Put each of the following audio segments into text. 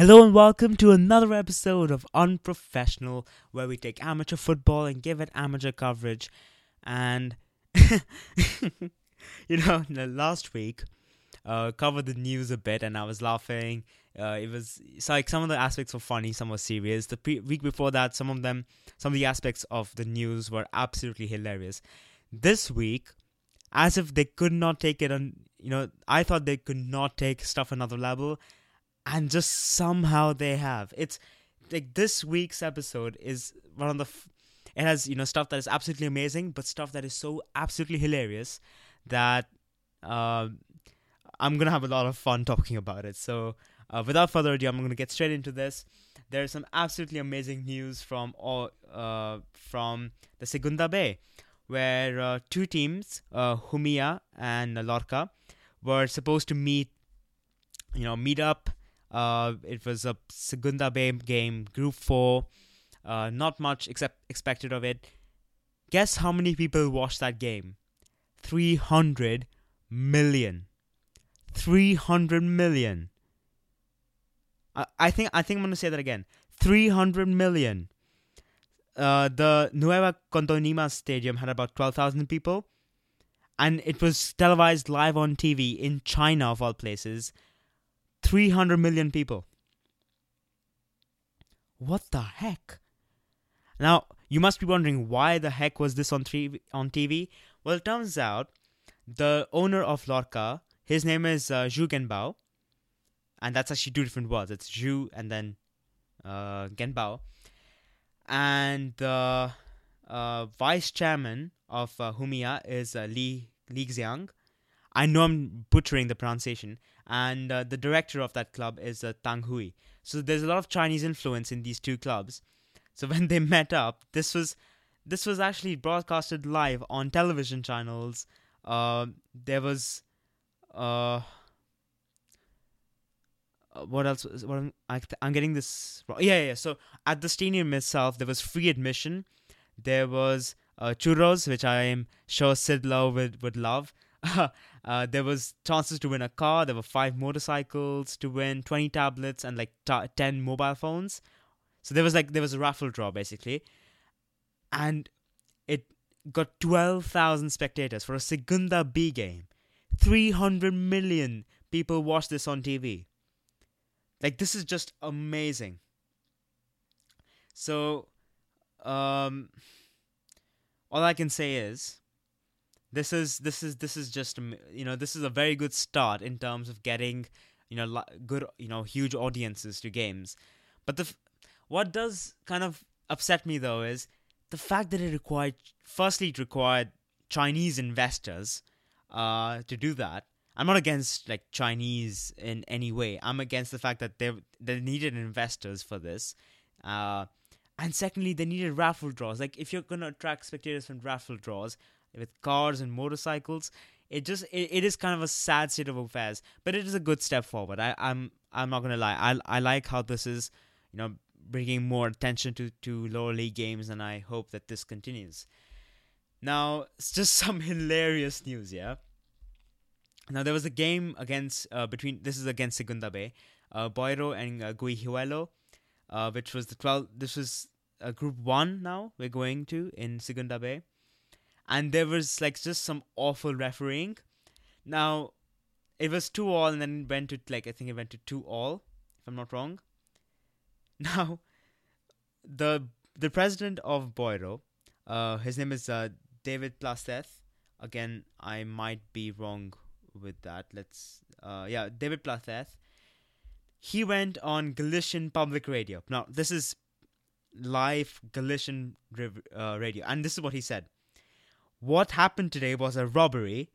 Hello and welcome to another episode of Unprofessional, where we take amateur football and give it amateur coverage. And you know, last week, uh, covered the news a bit, and I was laughing. Uh, it was like some of the aspects were funny, some were serious. The pre- week before that, some of them, some of the aspects of the news were absolutely hilarious. This week, as if they could not take it on, you know, I thought they could not take stuff another level and just somehow they have. It's like this week's episode is one of the. F- it has you know stuff that is absolutely amazing, but stuff that is so absolutely hilarious that uh, I'm gonna have a lot of fun talking about it. So uh, without further ado, I'm gonna get straight into this. There is some absolutely amazing news from all uh, from the Segunda B, where uh, two teams, uh, Jumilla and Lorca, were supposed to meet. You know, meet up uh, it was a Segunda B game, Group 4. Uh, not much except expected of it. Guess how many people watched that game? 300 million. 300 million. I, I think I think I'm gonna say that again. 300 million. Uh, the Nueva Condomina Stadium had about 12,000 people, and it was televised live on TV in China, of all places. 300 million people. What the heck? Now, you must be wondering why the heck was this on, three, on TV? Well, it turns out the owner of Lorca, his name is uh, Zhu Genbao, and that's actually two different words. It's Zhu and then uh, Genbao. And the uh, vice chairman of uh, Jumilla is uh, Li, Li Xiang. I know I'm butchering the pronunciation, and uh, the director of that club is uh, Tang Hui. So there's a lot of Chinese influence in these two clubs. So when they met up, this was this was actually broadcasted live on television channels. Uh, there was uh, uh what else? What I'm, I, am getting this wrong. Yeah, yeah. So at the stadium itself, there was free admission. There was uh, churros, which I am sure Sid Lowe would would love. uh, there was chances to win a car. There were five motorcycles to win, twenty tablets, and like t- ten mobile phones. So there was like there was a raffle draw basically, and it got twelve thousand spectators for a Segunda B game. Three hundred million people watched this on TV. Like this is just amazing. So, um, all I can say is this is this is this is just you know this is a very good start in terms of getting you know good you know huge audiences to games. But the what does kind of upset me though is the fact that it required firstly it required chinese investors uh to do that. I'm not against like chinese in any way. I'm against the fact that they they needed investors for this uh and secondly they needed raffle draws. Like if you're going to attract spectators from raffle draws with cars and motorcycles. It just it, it is kind of a sad state of affairs, but it is a good step forward. I, I'm I'm not gonna lie. I I like how this is, you know, bringing more attention to to lower league games, and I hope that this continues. Now, it's just some hilarious news, yeah. Now there was a game against uh, between this is against Segunda B, uh, Boiro and uh, Guijuelo, uh, which was the twelve. This was uh, Group One. Now we're going to in Segunda B and there was like just some awful refereeing. Now, it was two all, and then it went to like I think it went to two all, if I'm not wrong. Now, the the president of Boiro, uh, his name is uh, David Placeth. Again, I might be wrong with that. Let's, uh, yeah, David Placeth. He went on Galician Public Radio. Now, this is live Galician uh, radio, and this is what he said what happened today was a robbery,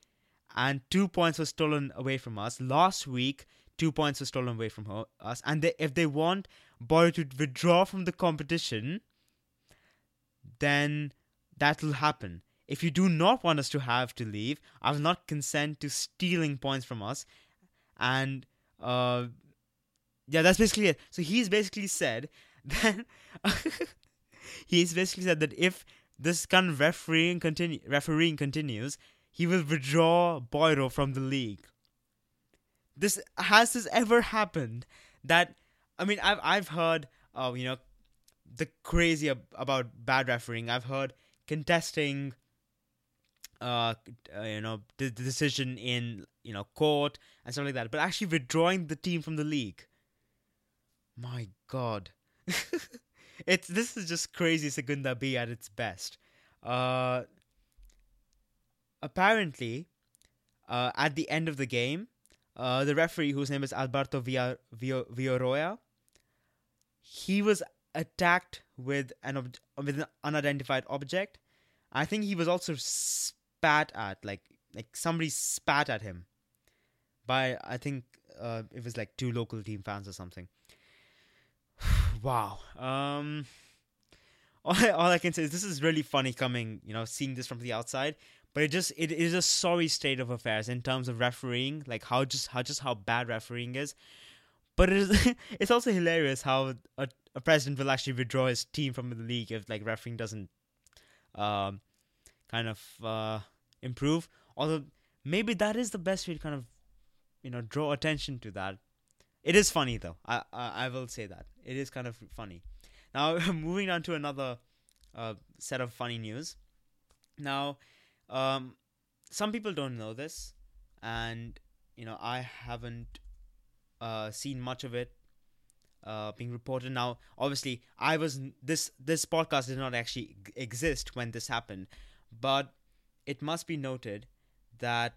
and two points were stolen away from us. Last week, two points were stolen away from us, and they, if they want Boy to withdraw from the competition, then that will happen. If you do not want us to have to leave, I will not consent to stealing points from us. And uh, yeah, that's basically it. So he's basically said that he's basically said that if this kind of refereeing, continue, refereeing continues, he will withdraw Boiro from the league. This has this ever happened that I mean, I've I've heard, uh, you know, the crazy ab- about bad refereeing. I've heard contesting, uh, uh you know, the, the decision in you know court and stuff like that, but actually withdrawing the team from the league. My God, it's this is just crazy Segunda B at its best. Uh, apparently, uh, at the end of the game, uh, the referee, whose name is Alberto Villa, he was attacked with an ob- with an unidentified object. I think he was also spat at, like like somebody spat at him by I think uh, it was like two local team fans or something. Wow. Um. All I, all I can say is this is really funny coming, you know, seeing this from the outside. But it just it is a sorry state of affairs in terms of refereeing, like how just how just how bad refereeing is. But it is it's also hilarious how a, a president will actually withdraw his team from the league if like refereeing doesn't um kind of uh improve. Although maybe that is the best way to kind of you know draw attention to that. It is funny though. I I, I will say that it is kind of funny. Now moving on to another uh, set of funny news. Now, um, some people don't know this, and you know I haven't uh, seen much of it uh, being reported. Now, obviously, I was this this podcast did not actually exist when this happened, but it must be noted that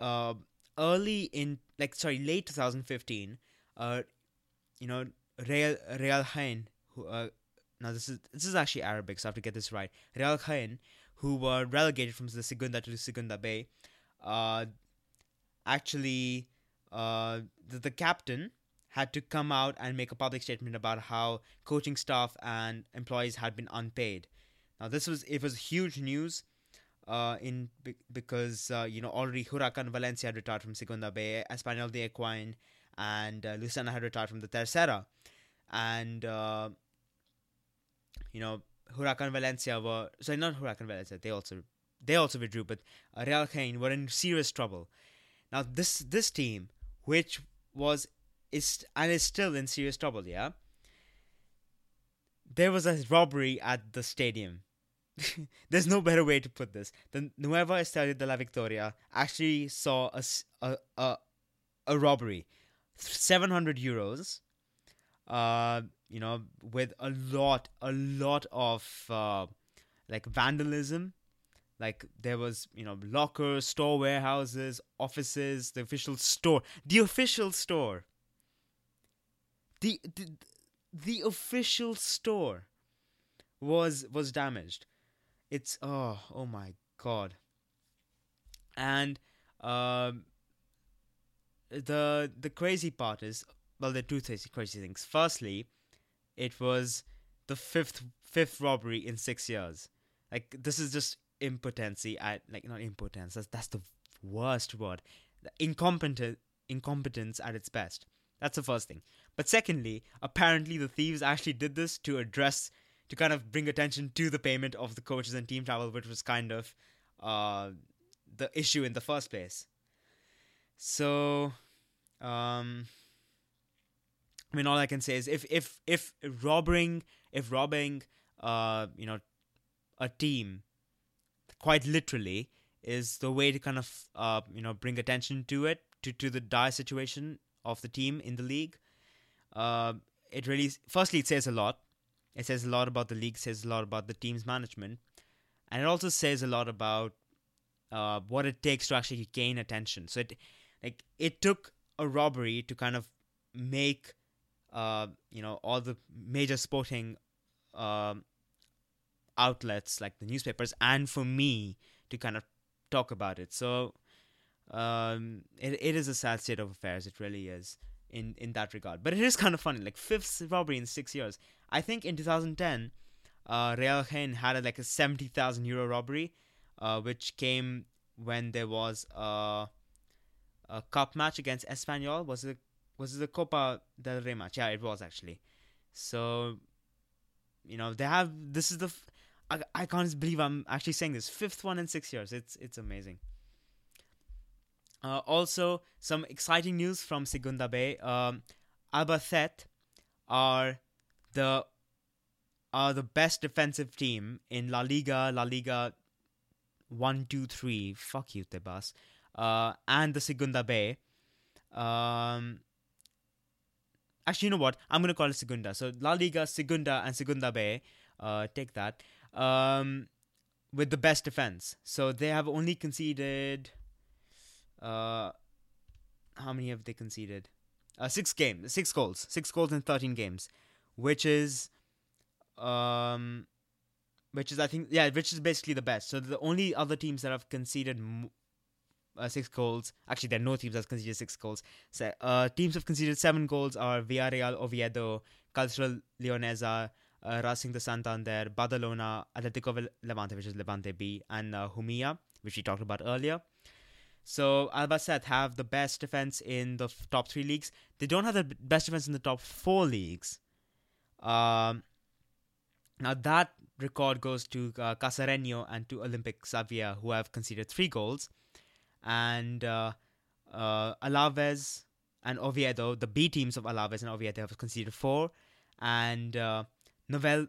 uh, early in like sorry late 2015 uh you know Real Real Jaén, who uh now this is this is actually Arabic so I have to get this right. Real Jaén, who were relegated from the Segunda to the Segunda B uh actually uh the, the captain had to come out and make a public statement about how coaching staff and employees had been unpaid. Now this was it was huge news uh, in because uh, you know already Huracan Valencia had retired from Segunda B, Espanyol de Equine and uh, Lucena had retired from the Tercera, and uh, you know Huracan Valencia were sorry not Huracan Valencia they also they also withdrew, but Real Jaén were in serious trouble. Now this this team, which was is and is still in serious trouble, yeah. There was a robbery at the stadium there's no better way to put this. The Nueva Estadio de la Victoria actually saw a, a, a, a robbery. 700 euros, uh, you know, with a lot, a lot of, uh, like vandalism. Like there was, you know, lockers, store warehouses, offices, the official store, the official store. The, the, the official store was was damaged it's oh oh my god. And um, the the crazy part is well, there are two crazy things. Firstly, it was the fifth fifth robbery in six years. Like this is just impotency at like not impotence. That's that's the worst word. Incompetent incompetence at its best. That's the first thing. But secondly, apparently the thieves actually did this to address to kind of bring attention to the payment of the coaches and team travel, which was kind of uh, the issue in the first place. So, um, I mean, all I can say is if if if robbing if robbing uh you know a team quite literally is the way to kind of uh you know bring attention to it to to the dire situation of the team in the league. Uh, it really firstly it says a lot it says a lot about the league, says a lot about the team's management, and it also says a lot about uh, what it takes to actually gain attention. So it like it took a robbery to kind of make uh, you know all the major sporting uh, outlets like the newspapers and for me to kind of talk about it. So um, it it is a sad state of affairs. It really is in in that regard. But it is kind of funny, like fifth robbery in six years. I think in 2010, uh, Real Jaén had a, like a 70,000 euro robbery, uh, which came when there was a, a cup match against Espanyol. Was it was it the Copa del Rey match? Yeah, it was actually. So, you know, they have this is the. F- I, I can't believe I'm actually saying this fifth one in six years. It's it's amazing. Uh, also, some exciting news from Segunda B. Um, Albacete are the are the best defensive team in La Liga, La Liga one, two, three. Fuck you, Tebas. Uh, and the Segunda B. Um, actually, you know what? I'm gonna call it Segunda. So La Liga, Segunda, and Segunda B. Uh, take that. Um, with the best defense. So they have only conceded. Uh, how many have they conceded? Uh, six games, six goals, six goals in thirteen games, which is, um, which is I think yeah, which is basically the best. So the only other teams that have conceded uh, six goals, actually there are no teams that have conceded six goals. So uh, teams have conceded seven goals are Villarreal, Oviedo, Cultural Leonesa, uh, Racing de Santander, Badalona, Atletico Levante, which is Levante B, and uh, Jumilla, which we talked about earlier. So Albacete have the best defense in the f- top three leagues. They don't have the best defense in the top four leagues. Um, now that record goes to uh, Casareño and to Olympic Xavier, who have conceded three goals, and uh, uh, Alaves and Oviedo, the B teams of Alaves and Oviedo, have conceded four, and uh, Novel,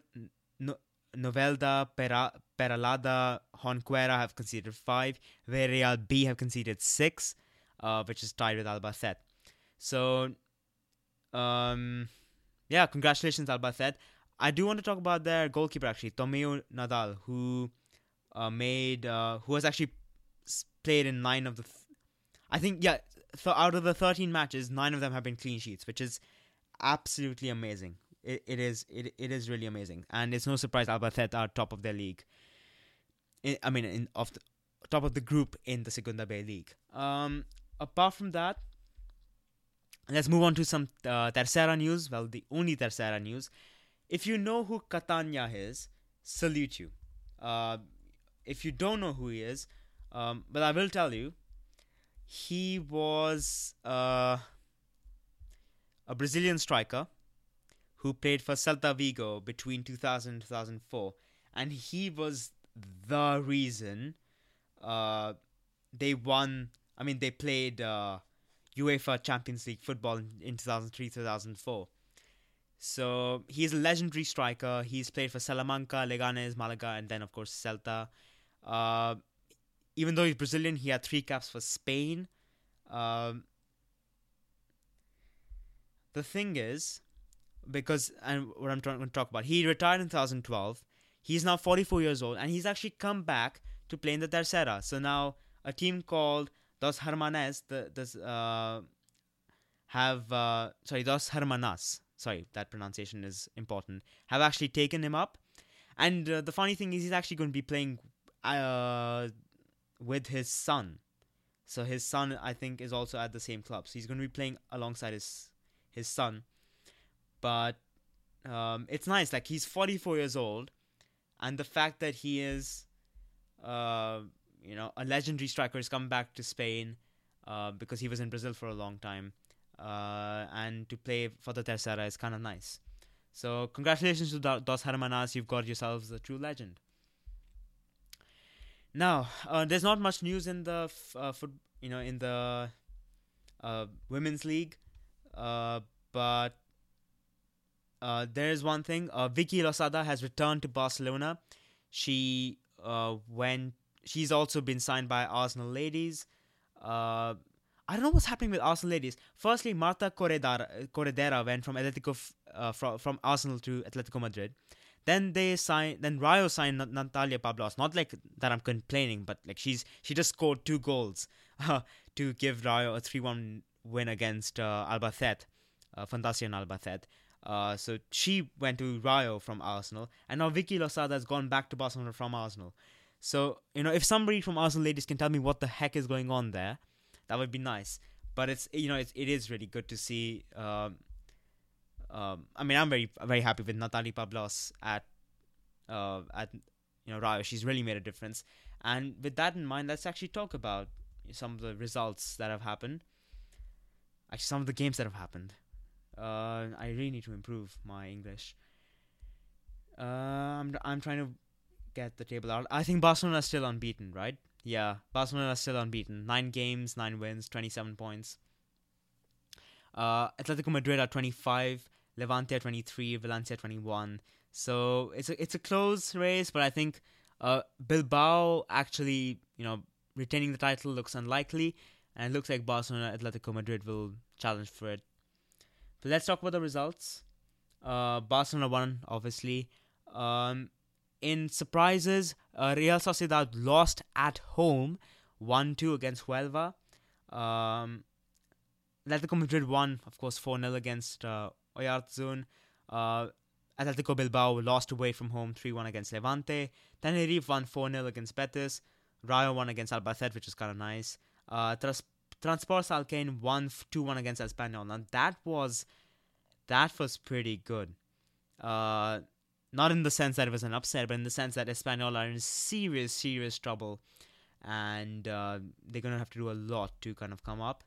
no, Novelda, Pera, Peralada, Jonquera have conceded five. Villarreal B have conceded six, uh, which is tied with Albacete. So, um, yeah, congratulations, Albacete. I do want to talk about their goalkeeper actually, Tomeu Nadal, who uh, made, uh, who has actually played in nine of the, th- I think yeah, th- out of the thirteen matches, nine of them have been clean sheets, which is absolutely amazing. It, it is it, it is really amazing, and it's no surprise Albacete are top of their league. I, I mean, in of the top of the group in the Segunda B League. Um, apart from that, let's move on to some uh, Tercera news. Well, the only Tercera news. If you know who Catanha is, salute you. Uh, if you don't know who he is, um, but I will tell you, he was uh, a Brazilian striker who played for Celta Vigo between 2000 and 2004, and he was the reason uh, they won. I mean, they played uh, UEFA Champions League football in 2003 2004. So he's a legendary striker. He's played for Salamanca, Leganes, Malaga, and then of course Celta. Uh, even though he's Brazilian, he had three caps for Spain. Um, the thing is, because and what I'm trying to talk about, he retired in 2012. He's now 44 years old, and he's actually come back to play in the Tercera. So now a team called Dos Hermanas, the this uh, have uh, sorry Dos Hermanas. Sorry, that pronunciation is important. Have actually taken him up, and uh, the funny thing is he's actually going to be playing uh, with his son. So his son, I think, is also at the same club. So he's going to be playing alongside his his son but um, it's nice. Like he's 44 years old, and the fact that he is, uh, you know, a legendary striker has come back to Spain uh, because he was in Brazil for a long time, uh, and to play for the Tercera is kind of nice. So congratulations to Dos Hermanas, you've got yourselves a true legend. Now, uh, there's not much news in the f- uh, foot, you know, in the uh, women's league, but uh, there's one thing. Uh, Vicky Losada has returned to Barcelona. She uh, went. She's also been signed by Arsenal ladies. Uh, I don't know what's happening with Arsenal ladies. Firstly, Marta Corredera, Corredera went from Atletico uh, from, from Arsenal to Atletico Madrid. Then they signed. Then Rayo signed Natalia Pablos. Not like that I'm complaining, but like she's she just scored two goals uh, to give Rayo a three-one win against uh, Albacete, uh, Fundación Albacete. Uh, so she went to Rayo from Arsenal, and now Vicky Losada has gone back to Barcelona from Arsenal. So you know, if somebody from Arsenal ladies can tell me what the heck is going on there, that would be nice. But it's you know it's, it is really good to see. Um, um, I mean, I'm very very happy with Natalie Pablos at uh, at you know Rayo. She's really made a difference. And with that in mind, let's actually talk about some of the results that have happened. Actually, some of the games that have happened. Uh, I really need to improve my English. Uh, I'm I'm trying to get the table out. I think Barcelona is still unbeaten, right? Yeah, Barcelona is still unbeaten. Nine games, nine wins, twenty-seven points. Uh, Atletico Madrid are twenty-five. Levante are 23, Valencia 21. So it's a it's a close race, but I think uh, Bilbao actually, you know, retaining the title looks unlikely, and it looks like Barcelona, Atletico Madrid will challenge for it. But let's talk about the results. Uh, Barcelona won, obviously. Um, in surprises, uh, Real Sociedad lost at home, one two against Huelva. Um, Atletico Madrid won, of course, 4 0 against uh, Oyarzun. Uh, Atletico Bilbao lost away from home 3 1 against Levante. Tenerife won 4 0 against Betis. Rayo won against Albacete, which is kind of nice. Uh, Trans- Transports Alcaine won 2 1 against Espanyol. And that was that was pretty good. Uh, not in the sense that it was an upset, but in the sense that Espanyol are in serious, serious trouble. And uh, they're going to have to do a lot to kind of come up.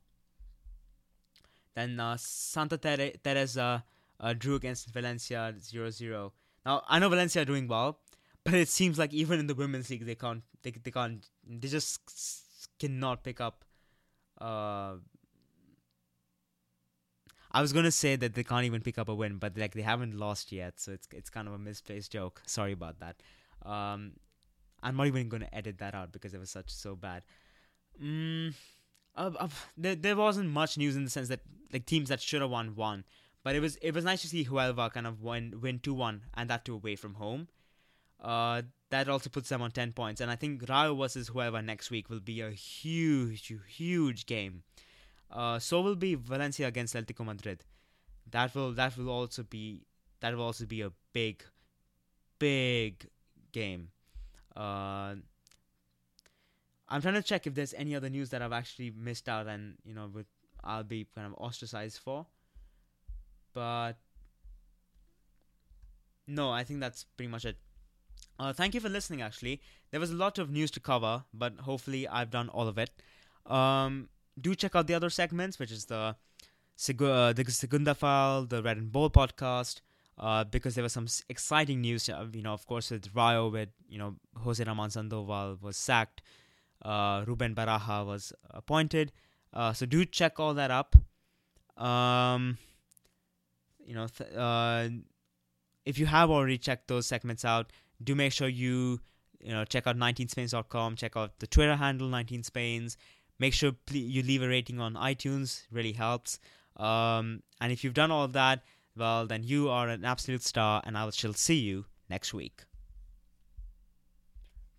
Then uh, Santa Teresa uh, drew against Valencia 0-0. Now I know Valencia are doing well, but it seems like even in the women's league they can't they they can't they just cannot pick up. Uh, I was gonna say that they can't even pick up a win, but like they haven't lost yet, so it's it's kind of a misplaced joke. Sorry about that. Um, I'm not even gonna edit that out because it was such so bad. Mm, uh, uh, there there wasn't much news in the sense that like teams that should have won won. But it was it was nice to see Huelva kind of win win two one and that too away from home. Uh, that also puts them on ten points, and I think Rayo versus whoever next week will be a huge huge game. Uh, so will be Valencia against Atletico Madrid. That will that will also be that will also be a big big game. Uh, I'm trying to check if there's any other news that I've actually missed out and you know with I'll be kind of ostracized for. But no, I think that's pretty much it. Uh, thank you for listening. Actually, there was a lot of news to cover, but hopefully I've done all of it. Um, do check out the other segments, which is the uh, the Segunda File, the Red and Bold podcast, uh, because there was some exciting news. Uh, you know, of course, with Rayo, with you know Jose Ramon Sandoval was sacked, uh, Ruben Baraja was appointed. Uh, so do check all that up. Um, you know, th- if you have already checked those segments out, do make sure you you know check out 19spains.com, check out the Twitter handle 19spains. Make sure you leave a rating on iTunes, really helps. Um, and if you've done all of that, well, then you are an absolute star, and I shall see you next week.